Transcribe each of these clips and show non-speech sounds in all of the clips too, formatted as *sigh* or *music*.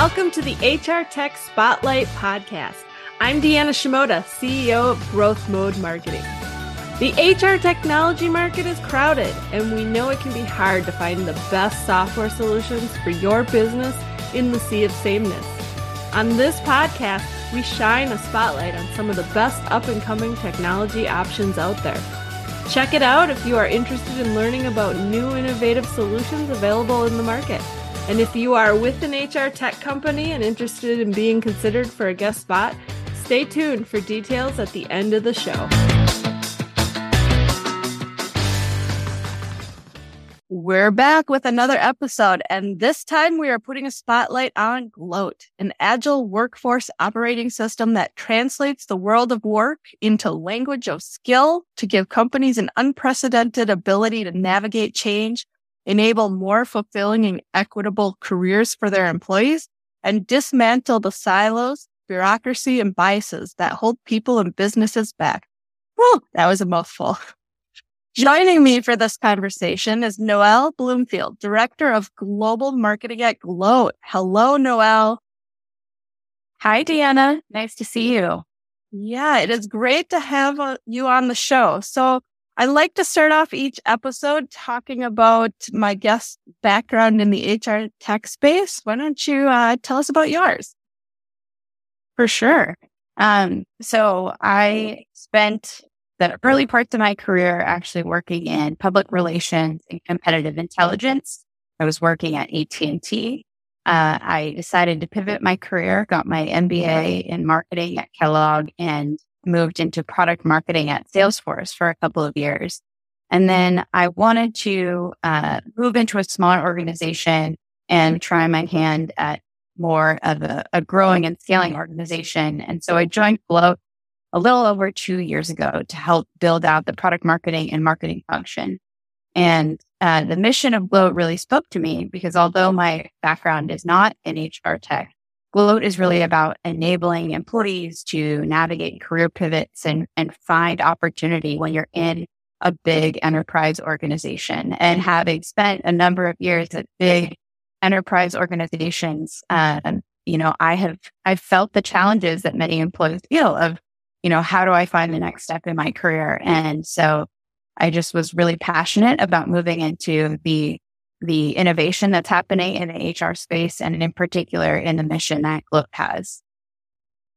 Welcome to the HR Tech Spotlight Podcast. I'm Deanna Shimoda, CEO of Growth Mode Marketing. The HR technology market is crowded, and we know it can be hard to find the best software solutions for your business in the sea of sameness. On this podcast, we shine a spotlight on some of the best up and coming technology options out there. Check it out if you are interested in learning about new innovative solutions available in the market. And if you are with an HR tech company and interested in being considered for a guest spot, stay tuned for details at the end of the show. We're back with another episode, and this time we are putting a spotlight on Gloat, an agile workforce operating system that translates the world of work into language of skill to give companies an unprecedented ability to navigate change enable more fulfilling and equitable careers for their employees, and dismantle the silos, bureaucracy, and biases that hold people and businesses back. Whew, that was a mouthful. *laughs* Joining me for this conversation is Noelle Bloomfield, Director of Global Marketing at Gloat. Hello, Noelle. Hi, Deanna. Nice to see you. Yeah, it is great to have uh, you on the show. So I like to start off each episode talking about my guest background in the HR tech space. Why don't you uh, tell us about yours? For sure. Um, so I spent the early parts of my career actually working in public relations and competitive intelligence. I was working at AT&T. Uh, I decided to pivot my career, got my MBA in marketing at Kellogg and moved into product marketing at Salesforce for a couple of years. And then I wanted to uh, move into a smaller organization and try my hand at more of a, a, growing and scaling organization. And so I joined Gloat a little over two years ago to help build out the product marketing and marketing function. And uh, the mission of Gloat really spoke to me because although my background is not in HR tech, Gloat is really about enabling employees to navigate career pivots and, and find opportunity when you're in a big enterprise organization. And having spent a number of years at big enterprise organizations, um, you know, I have I've felt the challenges that many employees feel of, you know, how do I find the next step in my career? And so I just was really passionate about moving into the the innovation that's happening in the HR space and in particular in the mission that Gloat has.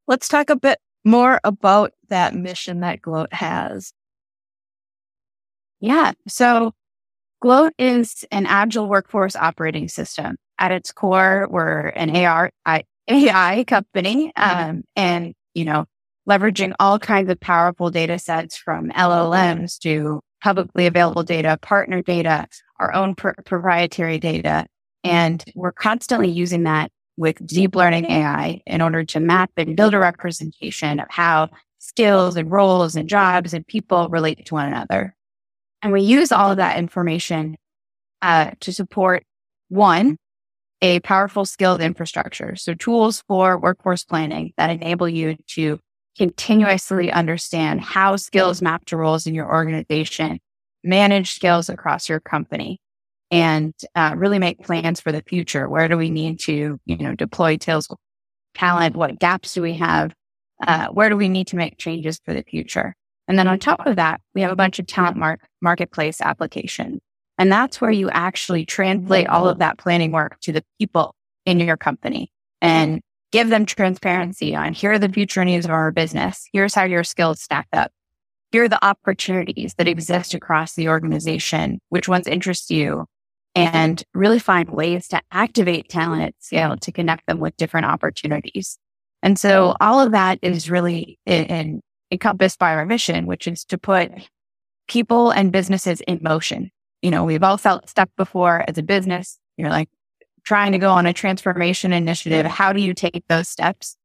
Let's talk a bit more about that mission that Gloat has. Yeah. So Gloat is an agile workforce operating system. At its core, we're an AR, AI company, um, and, you know, leveraging all kinds of powerful data sets from LLMs to publicly available data, partner data, our own pr- proprietary data. And we're constantly using that with deep learning AI in order to map and build a representation of how skills and roles and jobs and people relate to one another. And we use all of that information uh, to support one, a powerful skilled infrastructure. So tools for workforce planning that enable you to continuously understand how skills map to roles in your organization manage skills across your company and uh, really make plans for the future. Where do we need to, you know, deploy sales talent? What gaps do we have? Uh, where do we need to make changes for the future? And then on top of that, we have a bunch of talent mark- marketplace applications. And that's where you actually translate all of that planning work to the people in your company and give them transparency on here are the future needs of our business. Here's how your skills stack up here are the opportunities that exist across the organization, which ones interest you, and really find ways to activate talent at scale to connect them with different opportunities. And so all of that is really in, in, encompassed by our mission, which is to put people and businesses in motion. You know, we've all felt stuck before as a business. You're like trying to go on a transformation initiative. How do you take those steps?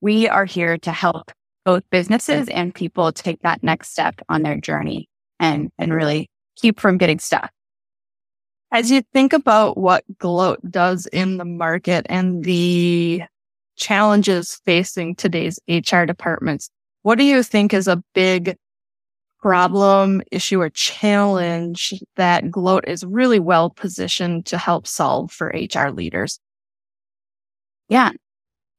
We are here to help both businesses and people take that next step on their journey and, and really keep from getting stuck. As you think about what Gloat does in the market and the challenges facing today's HR departments, what do you think is a big problem, issue, or challenge that Gloat is really well positioned to help solve for HR leaders? Yeah.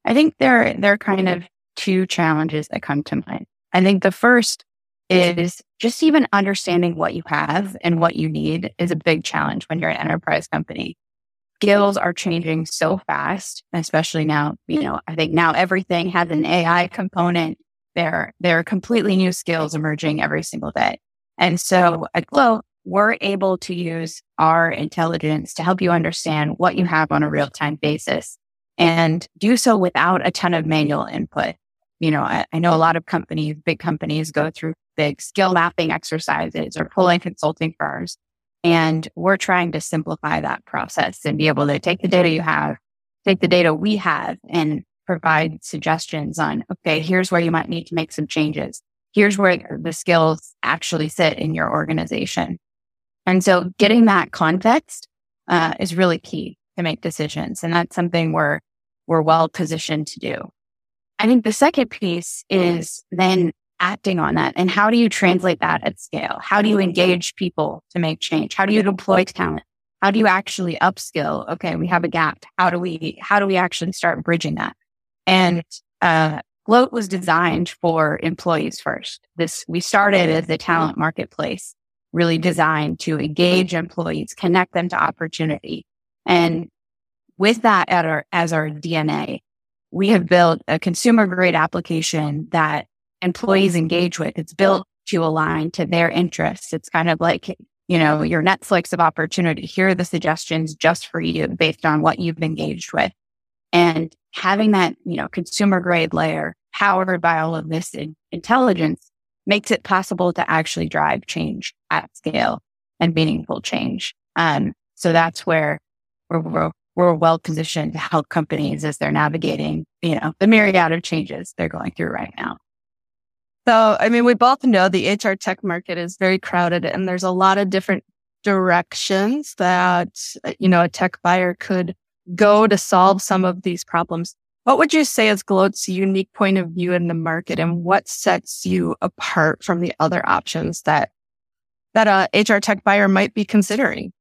I think there, there are kind of two challenges that come to mind. I think the first is just even understanding what you have and what you need is a big challenge when you're an enterprise company. Skills are changing so fast, especially now, you know, I think now everything has an AI component. There, there are completely new skills emerging every single day. And so at Gloat, we're able to use our intelligence to help you understand what you have on a real time basis and do so without a ton of manual input. You know, I, I, know a lot of companies, big companies go through big skill mapping exercises or pulling consulting firms. And we're trying to simplify that process and be able to take the data you have, take the data we have and provide suggestions on, okay, here's where you might need to make some changes. Here's where the skills actually sit in your organization. And so getting that context uh, is really key to make decisions. And that's something we're, we're well positioned to do. I think the second piece is then acting on that. And how do you translate that at scale? How do you engage people to make change? How do you deploy talent? How do you actually upskill? Okay, we have a gap. How do we, how do we actually start bridging that? And, uh, Gloat was designed for employees first. This, we started as a talent marketplace, really designed to engage employees, connect them to opportunity. And with that at our, as our DNA, we have built a consumer grade application that employees engage with. It's built to align to their interests. It's kind of like, you know, your Netflix of opportunity. Here are the suggestions just for you based on what you've engaged with. And having that, you know, consumer grade layer powered by all of this in- intelligence makes it possible to actually drive change at scale and meaningful change. Um, so that's where we're, we're, we're well positioned to help companies as they're navigating, you know, the myriad of changes they're going through right now. So, I mean, we both know the HR tech market is very crowded and there's a lot of different directions that, you know, a tech buyer could go to solve some of these problems. What would you say is Gloat's unique point of view in the market and what sets you apart from the other options that, that a HR tech buyer might be considering?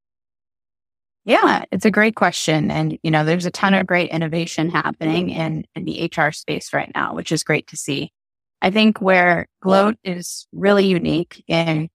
Yeah, it's a great question. And, you know, there's a ton of great innovation happening in, in the HR space right now, which is great to see. I think where Gloat is really unique in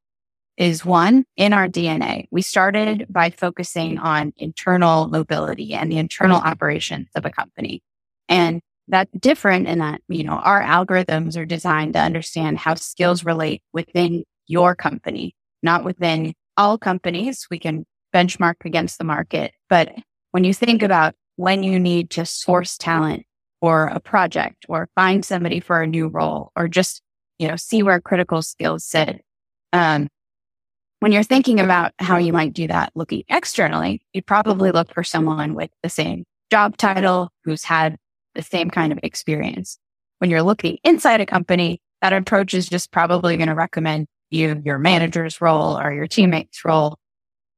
is one in our DNA. We started by focusing on internal mobility and the internal operations of a company. And that's different in that, you know, our algorithms are designed to understand how skills relate within your company, not within all companies. We can benchmark against the market. But when you think about when you need to source talent for a project or find somebody for a new role or just, you know, see where critical skills sit. Um, when you're thinking about how you might do that looking externally, you'd probably look for someone with the same job title who's had the same kind of experience. When you're looking inside a company, that approach is just probably going to recommend you your manager's role or your teammate's role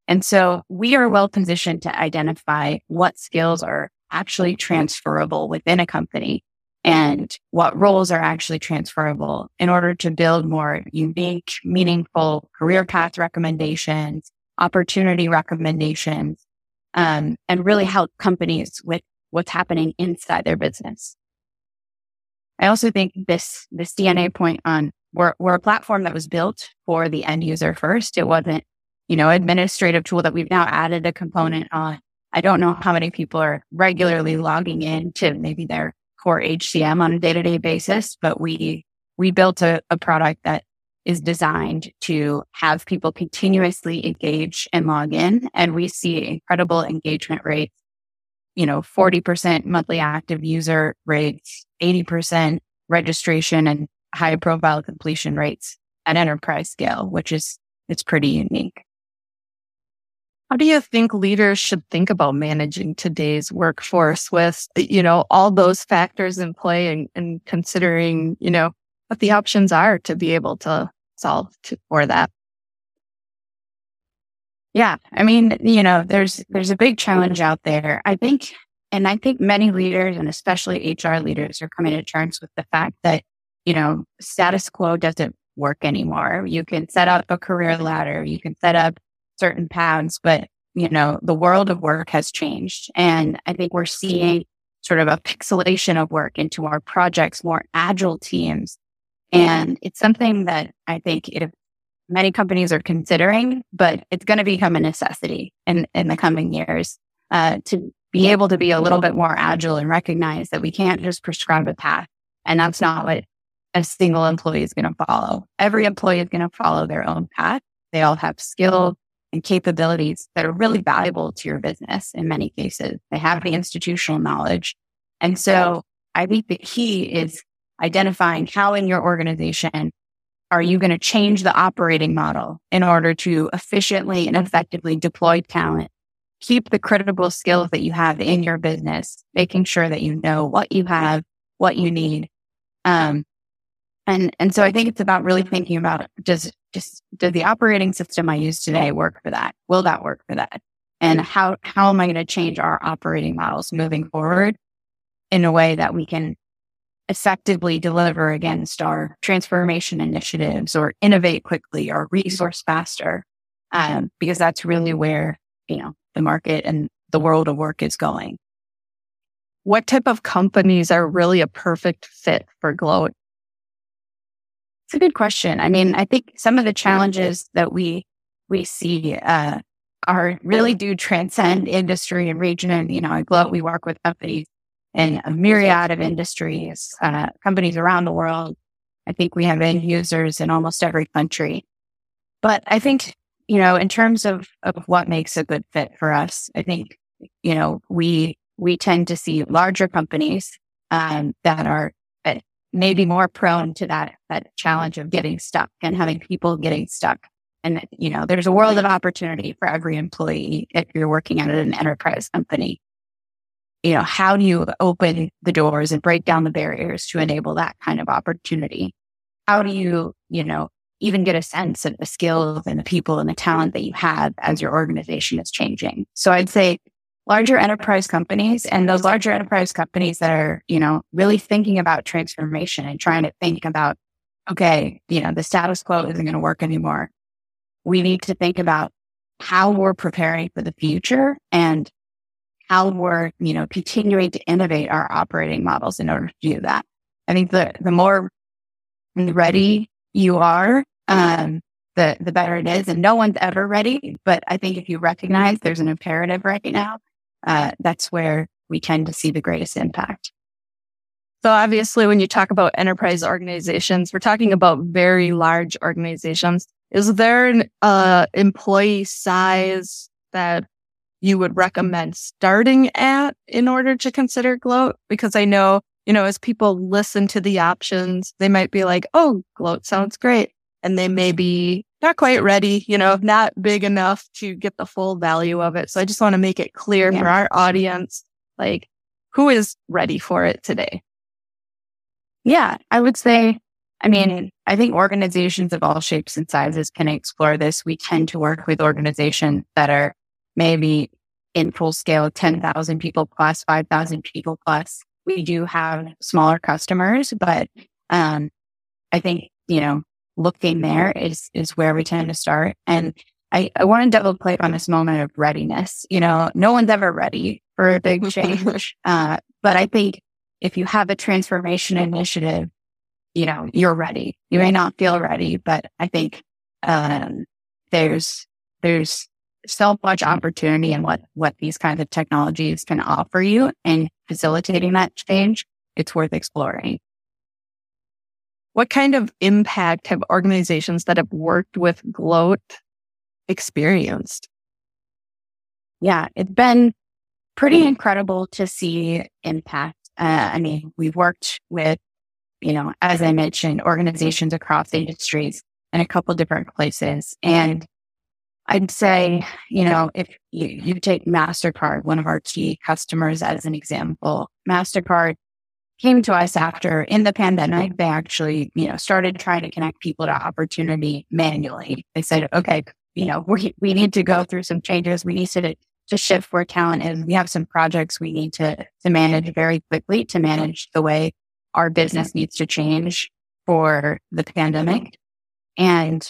and so we are well positioned to identify what skills are actually transferable within a company and what roles are actually transferable in order to build more unique, meaningful career path recommendations, opportunity recommendations, um, and really help companies with what's happening inside their business. I also think this, this DNA point on we're, we're a platform that was built for the end user first. It wasn't you know, administrative tool that we've now added a component on. I don't know how many people are regularly logging in to maybe their core HCM on a day to day basis, but we, we built a, a product that is designed to have people continuously engage and log in. And we see incredible engagement rates, you know, 40% monthly active user rates, 80% registration and high profile completion rates at enterprise scale, which is, it's pretty unique. How do you think leaders should think about managing today's workforce with, you know, all those factors in play and, and considering, you know, what the options are to be able to solve to, for that? Yeah. I mean, you know, there's, there's a big challenge out there. I think, and I think many leaders and especially HR leaders are coming to terms with the fact that, you know, status quo doesn't work anymore. You can set up a career ladder. You can set up certain paths, but you know, the world of work has changed. And I think we're seeing sort of a pixelation of work into our projects, more agile teams. And it's something that I think if many companies are considering, but it's going to become a necessity in, in the coming years uh, to be able to be a little bit more agile and recognize that we can't just prescribe a path. And that's not what a single employee is going to follow. Every employee is going to follow their own path. They all have skills and capabilities that are really valuable to your business in many cases. They have the institutional knowledge. And so I think the key is identifying how in your organization are you going to change the operating model in order to efficiently and effectively deploy talent, keep the critical skills that you have in your business, making sure that you know what you have, what you need. Um, and, and so I think it's about really thinking about does, just, does the operating system I use today work for that? Will that work for that? And how, how am I going to change our operating models moving forward in a way that we can effectively deliver against our transformation initiatives or innovate quickly or resource faster. Um, because that's really where, you know, the market and the world of work is going. What type of companies are really a perfect fit for Gloat? It's a good question. I mean, I think some of the challenges that we we see uh, are really do transcend industry and region. And you know, at Gloat, we work with companies in a myriad of industries, uh, companies around the world. I think we have end users in almost every country. But I think, you know, in terms of, of what makes a good fit for us, I think, you know, we, we tend to see larger companies, um, that are maybe more prone to that, that challenge of getting stuck and having people getting stuck. And, you know, there's a world of opportunity for every employee if you're working at an enterprise company you know, how do you open the doors and break down the barriers to enable that kind of opportunity? How do you, you know, even get a sense of the skills and the people and the talent that you have as your organization is changing? So I'd say larger enterprise companies and those larger enterprise companies that are, you know, really thinking about transformation and trying to think about, okay, you know, the status quo isn't going to work anymore. We need to think about how we're preparing for the future and how we're, you know, continuing to innovate our operating models in order to do that. I think the, the more ready you are, um, the, the better it is. And no one's ever ready. But I think if you recognize there's an imperative right now, uh, that's where we tend to see the greatest impact. So obviously, when you talk about enterprise organizations, we're talking about very large organizations. Is there an uh, employee size that you would recommend starting at in order to consider gloat? Because I know, you know, as people listen to the options, they might be like, oh, gloat sounds great. And they may be not quite ready, you know, not big enough to get the full value of it. So I just want to make it clear yeah. for our audience, like who is ready for it today? Yeah, I would say, I mean, I think organizations of all shapes and sizes can explore this. We tend to work with organizations that are maybe in full scale 10,000 people plus, 5,000 people plus. We do have smaller customers, but um, I think, you know, looking there is, is where we tend to start. And I, I want to double click on this moment of readiness. You know, no one's ever ready for a big change. *laughs* uh, but I think if you have a transformation initiative, you know, you're ready. You may not feel ready, but I think, um, there's, there's so much opportunity in what, what these kinds of technologies can offer you and facilitating that change. It's worth exploring. What kind of impact have organizations that have worked with Gloat experienced? Yeah, it's been pretty incredible to see impact. Uh, I mean, we've worked with, you know, as I mentioned, organizations across industries in a couple different places. And I'd say, you know, if you, you take MasterCard, one of our key customers as an example, MasterCard came to us after in the pandemic, they actually, you know, started trying to connect people to opportunity manually. They said, okay, you know, we, we need to go through some changes. We need to, to shift where talent is. We have some projects we need to, to manage very quickly to manage the way our business needs to change for the pandemic. And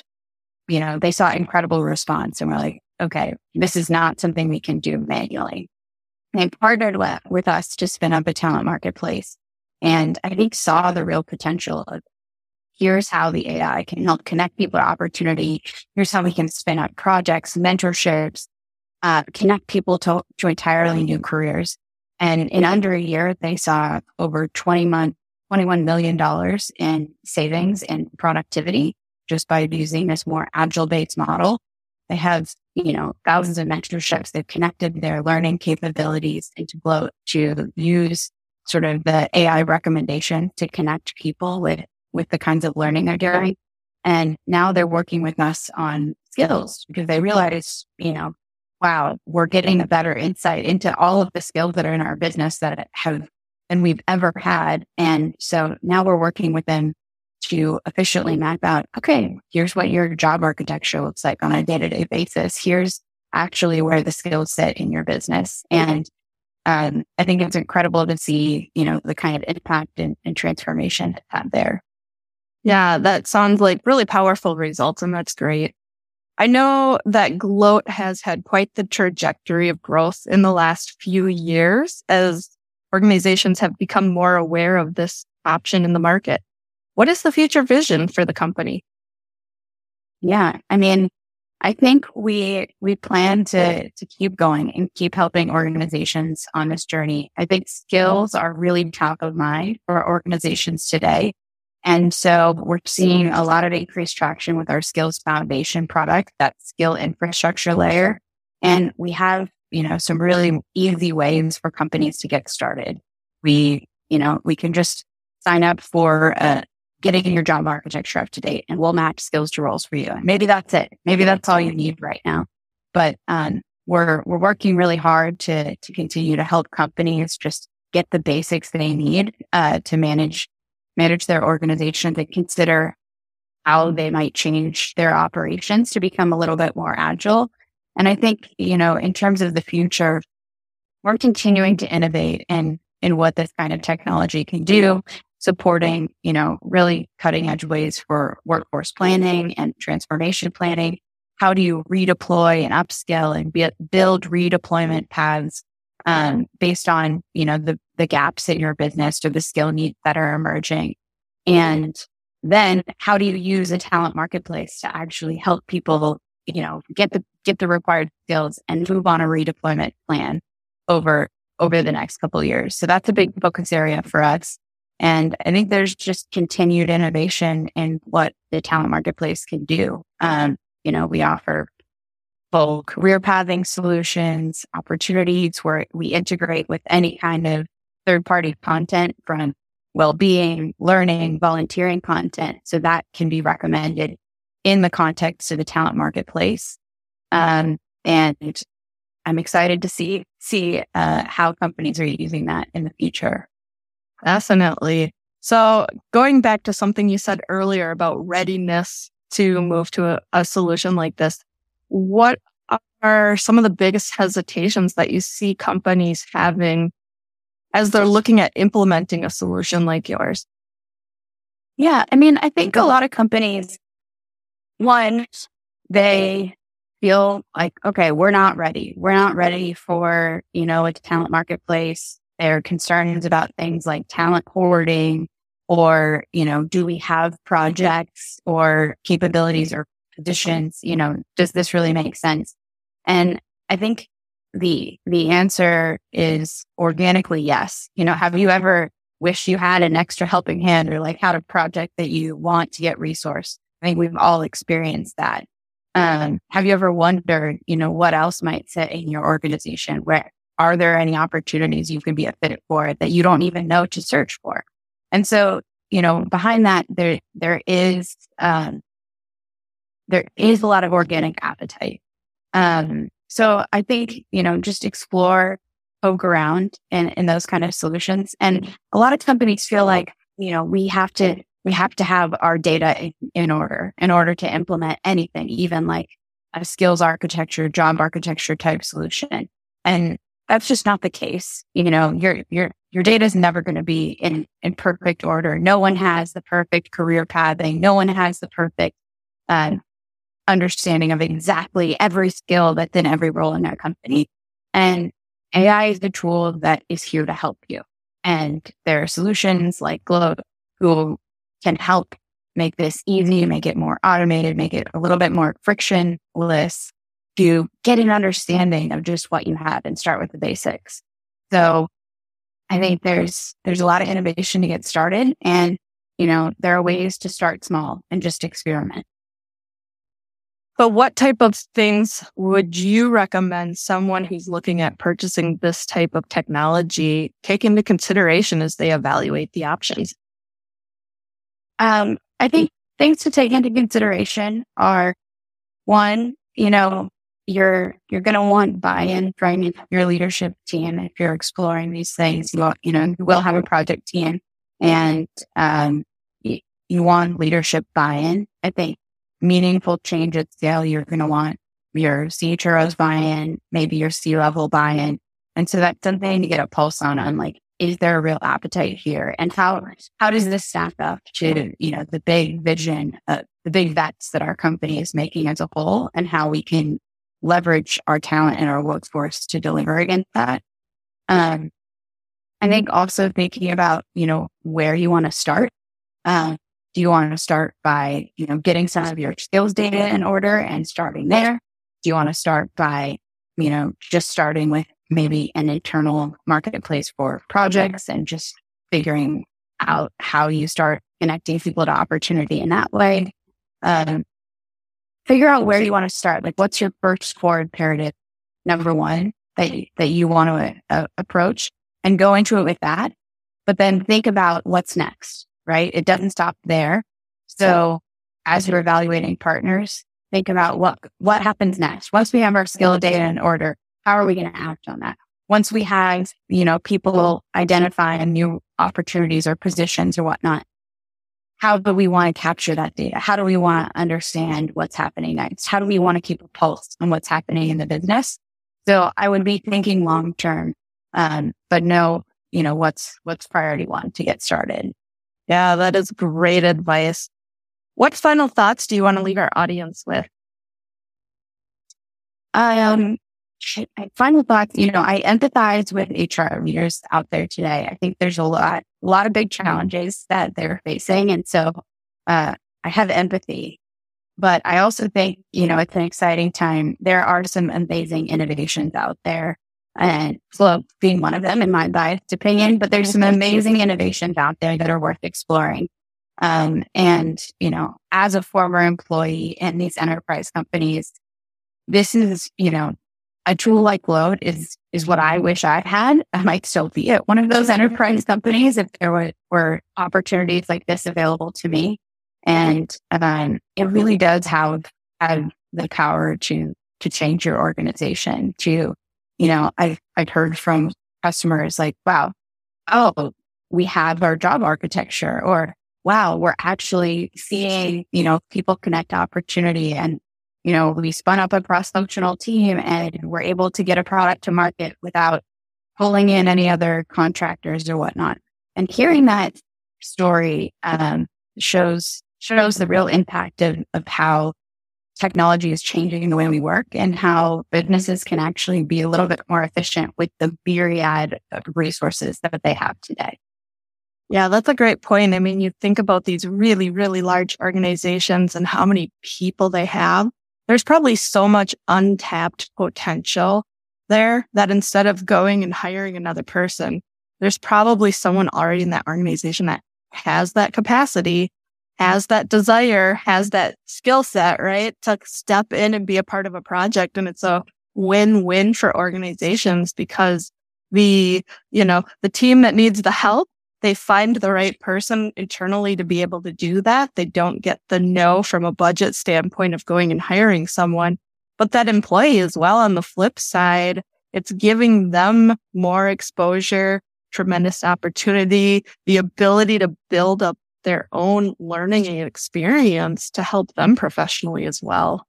you know, they saw incredible response and we're like, okay, this is not something we can do manually. they partnered with, with us to spin up a talent marketplace. And I think saw the real potential of here's how the AI can help connect people to opportunity. Here's how we can spin up projects, mentorships, uh, connect people to, to entirely new careers. And in under a year, they saw over 20 month, $21 million in savings and productivity just by using this more agile based model. They have, you know, thousands of mentorships. They've connected their learning capabilities into Gloat to use sort of the AI recommendation to connect people with, with the kinds of learning they're doing. And now they're working with us on skills because they realize, you know, wow, we're getting a better insight into all of the skills that are in our business that have than we've ever had. And so now we're working with them to efficiently map out, okay, here's what your job architecture looks like on a day to day basis. Here's actually where the skills sit in your business. And um, I think it's incredible to see, you know, the kind of impact and, and transformation that's had there. Yeah, that sounds like really powerful results, and that's great. I know that Gloat has had quite the trajectory of growth in the last few years as organizations have become more aware of this option in the market. What is the future vision for the company? Yeah, I mean, I think we we plan to to keep going and keep helping organizations on this journey. I think skills are really top of mind for organizations today. And so we're seeing a lot of increased traction with our skills foundation product, that skill infrastructure layer. And we have, you know, some really easy ways for companies to get started. We, you know, we can just sign up for a, getting your job architecture up to date and we'll match skills to roles for you. And maybe that's it. Maybe that's all you need right now. But um, we're we're working really hard to to continue to help companies just get the basics they need uh, to manage manage their organization to consider how they might change their operations to become a little bit more agile. And I think, you know, in terms of the future, we're continuing to innovate in, in what this kind of technology can do supporting, you know, really cutting edge ways for workforce planning and transformation planning. How do you redeploy and upskill and be, build redeployment paths um, based on, you know, the, the gaps in your business or the skill needs that are emerging? And then how do you use a talent marketplace to actually help people, you know, get the, get the required skills and move on a redeployment plan over, over the next couple years. So that's a big focus area for us. And I think there's just continued innovation in what the talent marketplace can do. Um, you know, we offer full career pathing solutions, opportunities where we integrate with any kind of third party content from well-being, learning, volunteering content. So that can be recommended in the context of the talent marketplace. Um, and I'm excited to see, see, uh, how companies are using that in the future. Definitely. So going back to something you said earlier about readiness to move to a, a solution like this, what are some of the biggest hesitations that you see companies having as they're looking at implementing a solution like yours? Yeah. I mean, I think a lot of companies, one, they feel like, okay, we're not ready. We're not ready for, you know, a talent marketplace their concerns about things like talent hoarding or, you know, do we have projects or capabilities or positions? You know, does this really make sense? And I think the, the answer is organically yes. You know, have you ever wished you had an extra helping hand or like had a project that you want to get resourced? I think we've all experienced that. Um, have you ever wondered, you know, what else might sit in your organization where are there any opportunities you can be a fit for that you don't even know to search for? And so, you know, behind that, there, there is, um, there is a lot of organic appetite. Um, so I think, you know, just explore, poke around in, in those kind of solutions. And a lot of companies feel like, you know, we have to, we have to have our data in, in order in order to implement anything, even like a skills architecture, job architecture type solution. And that's just not the case. You know, your, your, your data is never going to be in, in perfect order. No one has the perfect career pathing. No one has the perfect, uh, understanding of exactly every skill that's in every role in their company. And AI is the tool that is here to help you. And there are solutions like Gloat who can help make this easy, make it more automated, make it a little bit more frictionless to get an understanding of just what you have and start with the basics. So I think there's, there's a lot of innovation to get started and, you know, there are ways to start small and just experiment. But what type of things would you recommend someone who's looking at purchasing this type of technology take into consideration as they evaluate the options? Um, I think things to take into consideration are one, you know, you're you're going to want buy-in from your leadership team if you're exploring these things. You, you know, you will have a project team, and um, you, you want leadership buy-in. I think meaningful change at scale, you're going to want your CHRO's buy-in, maybe your C-level buy-in. And so that's something to get a pulse on, on like, is there a real appetite here? And how, how does this stack up to, you know, the big vision, uh, the big bets that our company is making as a whole and how we can leverage our talent and our workforce to deliver against that. Um, I think also thinking about, you know, where you want to start. Um, do you want to start by, you know, getting some of your skills data in order and starting there? Do you want to start by, you know, just starting with maybe an internal marketplace for projects and just figuring out how you start connecting people to opportunity in that way? Um, figure out where you want to start. Like, what's your first core imperative? Number one that you, that you want to uh, approach and go into it with that. But then think about what's next right? It doesn't stop there. So as you're evaluating partners, think about what, what happens next. Once we have our skill data in order, how are we going to act on that? Once we have, you know, people identifying new opportunities or positions or whatnot, how do we want to capture that data? How do we want to understand what's happening next? How do we want to keep a pulse on what's happening in the business? So I would be thinking long term, um, but know, you know, what's, what's priority one to get started. Yeah, that is great advice. What final thoughts do you want to leave our audience with? Um, final thoughts, you know, I empathize with HR leaders out there today. I think there's a lot, a lot of big challenges that they're facing. And so, uh, I have empathy, but I also think, you know, it's an exciting time. There are some amazing innovations out there and Gloat being one of them in my biased opinion, but there's some amazing innovations out there that are worth exploring. Um, and, you know, as a former employee in these enterprise companies, this is, you know, a tool like Gloat is, is what I wish I had. I might still be at one of those enterprise companies if there were, were opportunities like this available to me. And, um, it really does have, have the power to, to change your organization, to you know, I've, I've heard from customers like, wow, oh, we have our job architecture or wow, we're actually seeing, you know, people connect opportunity and, you know, we spun up a cross functional team and we're able to get a product to market without pulling in any other contractors or whatnot. And hearing that story, um, shows, shows the real impact of, of how technology is changing the way we work and how businesses can actually be a little bit more efficient with the myriad of resources that they have today. Yeah, that's a great point. I mean, you think about these really, really large organizations and how many people they have. There's probably so much untapped potential there that instead of going and hiring another person, there's probably someone already in that organization that has that capacity has that desire, has that skill set, right? To step in and be a part of a project. And it's a win-win for organizations because the, you know, the team that needs the help, they find the right person internally to be able to do that. They don't get the no from a budget standpoint of going and hiring someone, but that employee as well on the flip side, it's giving them more exposure, tremendous opportunity, the ability to build up their own learning and experience to help them professionally as well.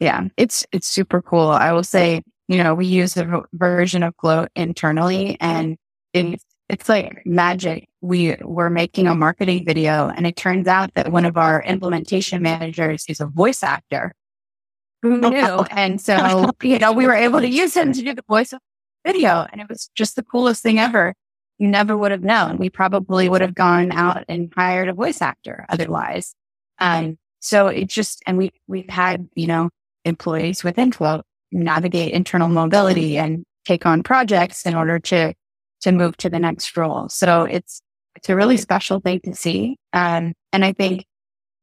Yeah, it's it's super cool. I will say, you know, we use a version of Gloat internally and it's it's like magic. We were making a marketing video and it turns out that one of our implementation managers is a voice actor. Who knew? And *laughs* so, you know, we were able to use him to do the voice video. And it was just the coolest thing ever. You never would have known. We probably would have gone out and hired a voice actor otherwise. Um, so it just, and we, we've had, you know, employees within Gloat navigate internal mobility and take on projects in order to, to move to the next role. So it's, it's a really special thing to see. Um, and I think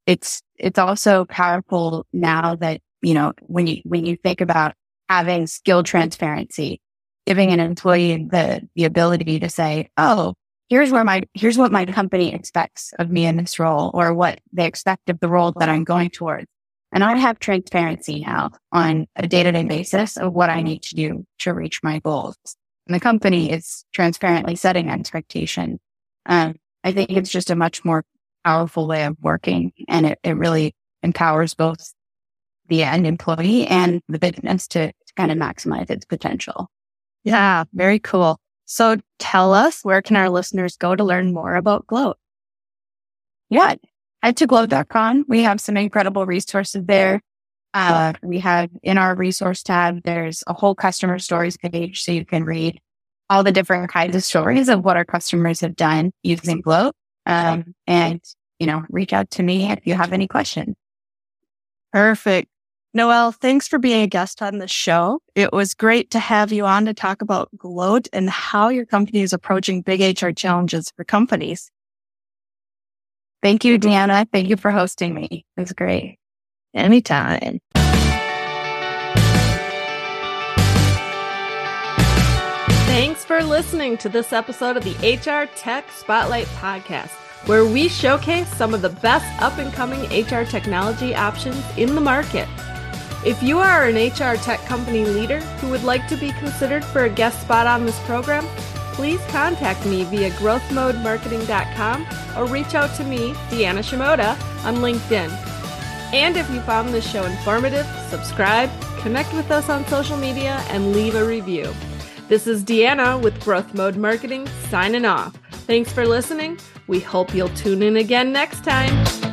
it's, it's also powerful now that, you know, when you, when you think about having skill transparency, giving an employee the, the ability to say, Oh, here's where my, here's what my company expects of me in this role or what they expect of the role that I'm going towards. And I have transparency now on a day to day basis of what I need to do to reach my goals. And the company is transparently setting expectation. Um, I think it's just a much more powerful way of working and it, it really empowers both the end employee and the business to, to kind of maximize its potential. Yeah, very cool. So tell us, where can our listeners go to learn more about Gloat? Yeah, head to gloat.com. We have some incredible resources there. Uh, we have in our resource tab, there's a whole customer stories page so you can read all the different kinds of stories of what our customers have done using Gloat. Um, and, you know, reach out to me if you have any questions. Perfect. Noelle, thanks for being a guest on the show. It was great to have you on to talk about Gloat and how your company is approaching big HR challenges for companies. Thank you, Deanna. Thank you for hosting me. It was great. Anytime. For listening to this episode of the HR Tech Spotlight Podcast, where we showcase some of the best up and coming HR technology options in the market. If you are an HR tech company leader who would like to be considered for a guest spot on this program, please contact me via growthmodemarketing.com or reach out to me, Deanna Shimoda, on LinkedIn. And if you found this show informative, subscribe, connect with us on social media, and leave a review. This is Deanna with Growth Mode Marketing signing off. Thanks for listening. We hope you'll tune in again next time.